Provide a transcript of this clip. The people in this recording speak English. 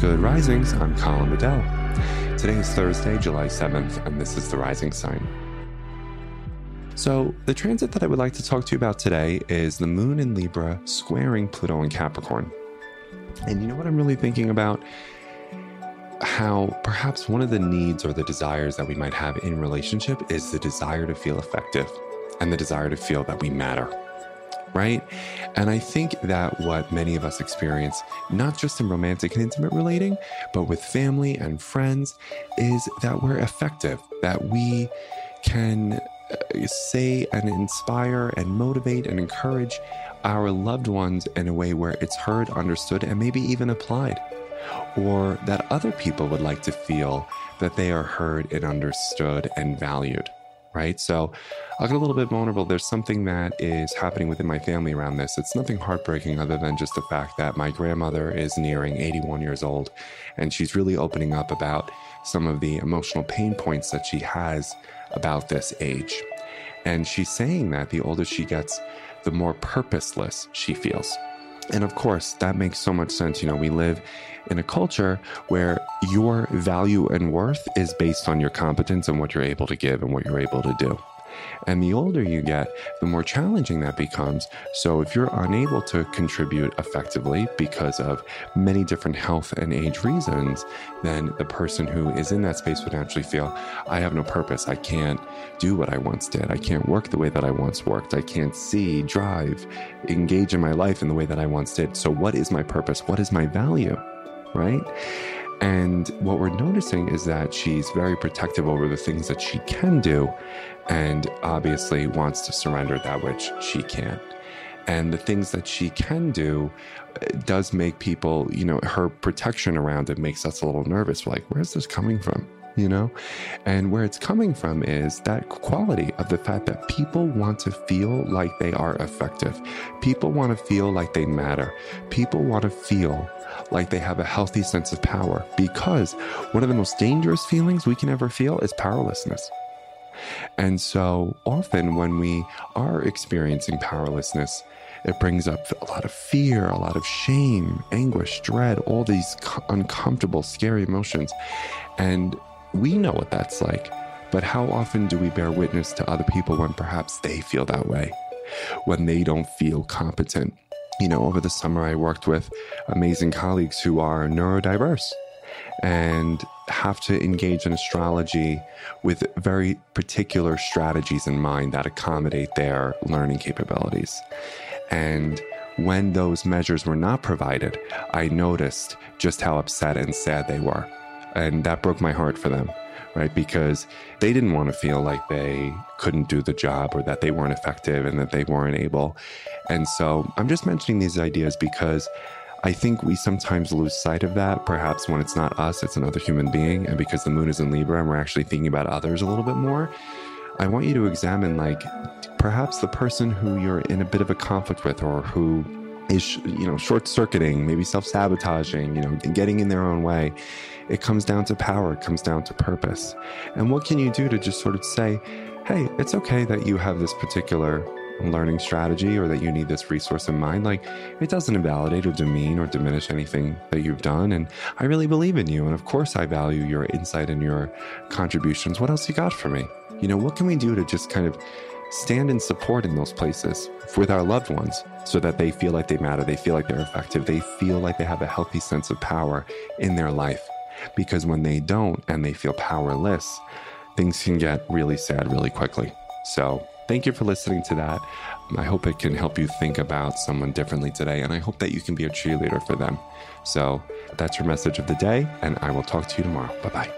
Good Risings. I'm Colin Bedell. Today is Thursday, July 7th, and this is the Rising Sign. So, the transit that I would like to talk to you about today is the Moon in Libra squaring Pluto in Capricorn. And you know what I'm really thinking about? How perhaps one of the needs or the desires that we might have in relationship is the desire to feel effective and the desire to feel that we matter right? And I think that what many of us experience, not just in romantic and intimate relating, but with family and friends, is that we're effective, that we can uh, say and inspire and motivate and encourage our loved ones in a way where it's heard, understood, and maybe even applied. Or that other people would like to feel that they are heard and understood and valued right? So I'll get a little bit vulnerable. There's something that is happening within my family around this. It's nothing heartbreaking other than just the fact that my grandmother is nearing 81 years old and she's really opening up about some of the emotional pain points that she has about this age. And she's saying that the older she gets, the more purposeless she feels. And of course, that makes so much sense. You know, we live in a culture where your value and worth is based on your competence and what you're able to give and what you're able to do. And the older you get, the more challenging that becomes. So, if you're unable to contribute effectively because of many different health and age reasons, then the person who is in that space would naturally feel, I have no purpose. I can't do what I once did. I can't work the way that I once worked. I can't see, drive, engage in my life in the way that I once did. So, what is my purpose? What is my value? Right? And what we're noticing is that she's very protective over the things that she can do and obviously wants to surrender that which she can't. And the things that she can do uh, does make people, you know, her protection around it makes us a little nervous. We're like, where's this coming from? You know? And where it's coming from is that quality of the fact that people want to feel like they are effective. People want to feel like they matter. People want to feel like they have a healthy sense of power because one of the most dangerous feelings we can ever feel is powerlessness. And so often when we are experiencing powerlessness, it brings up a lot of fear, a lot of shame, anguish, dread, all these uncomfortable, scary emotions. And we know what that's like. But how often do we bear witness to other people when perhaps they feel that way? When they don't feel competent? You know, over the summer, I worked with amazing colleagues who are neurodiverse and have to engage in astrology with very particular strategies in mind that accommodate their learning capabilities. And when those measures were not provided, I noticed just how upset and sad they were. And that broke my heart for them, right? Because they didn't want to feel like they couldn't do the job or that they weren't effective and that they weren't able. And so I'm just mentioning these ideas because I think we sometimes lose sight of that. Perhaps when it's not us, it's another human being. And because the moon is in Libra and we're actually thinking about others a little bit more, I want you to examine like perhaps the person who you're in a bit of a conflict with or who is, you know, short circuiting, maybe self sabotaging, you know, getting in their own way. It comes down to power, it comes down to purpose. And what can you do to just sort of say, hey, it's okay that you have this particular learning strategy or that you need this resource in mind, like it doesn't invalidate or demean or diminish anything that you've done. And I really believe in you. And of course, I value your insight and your contributions. What else you got for me? You know, what can we do to just kind of stand in support in those places with our loved ones so that they feel like they matter, they feel like they're effective, they feel like they have a healthy sense of power in their life. Because when they don't and they feel powerless, things can get really sad really quickly. So, Thank you for listening to that. I hope it can help you think about someone differently today, and I hope that you can be a cheerleader for them. So that's your message of the day, and I will talk to you tomorrow. Bye bye.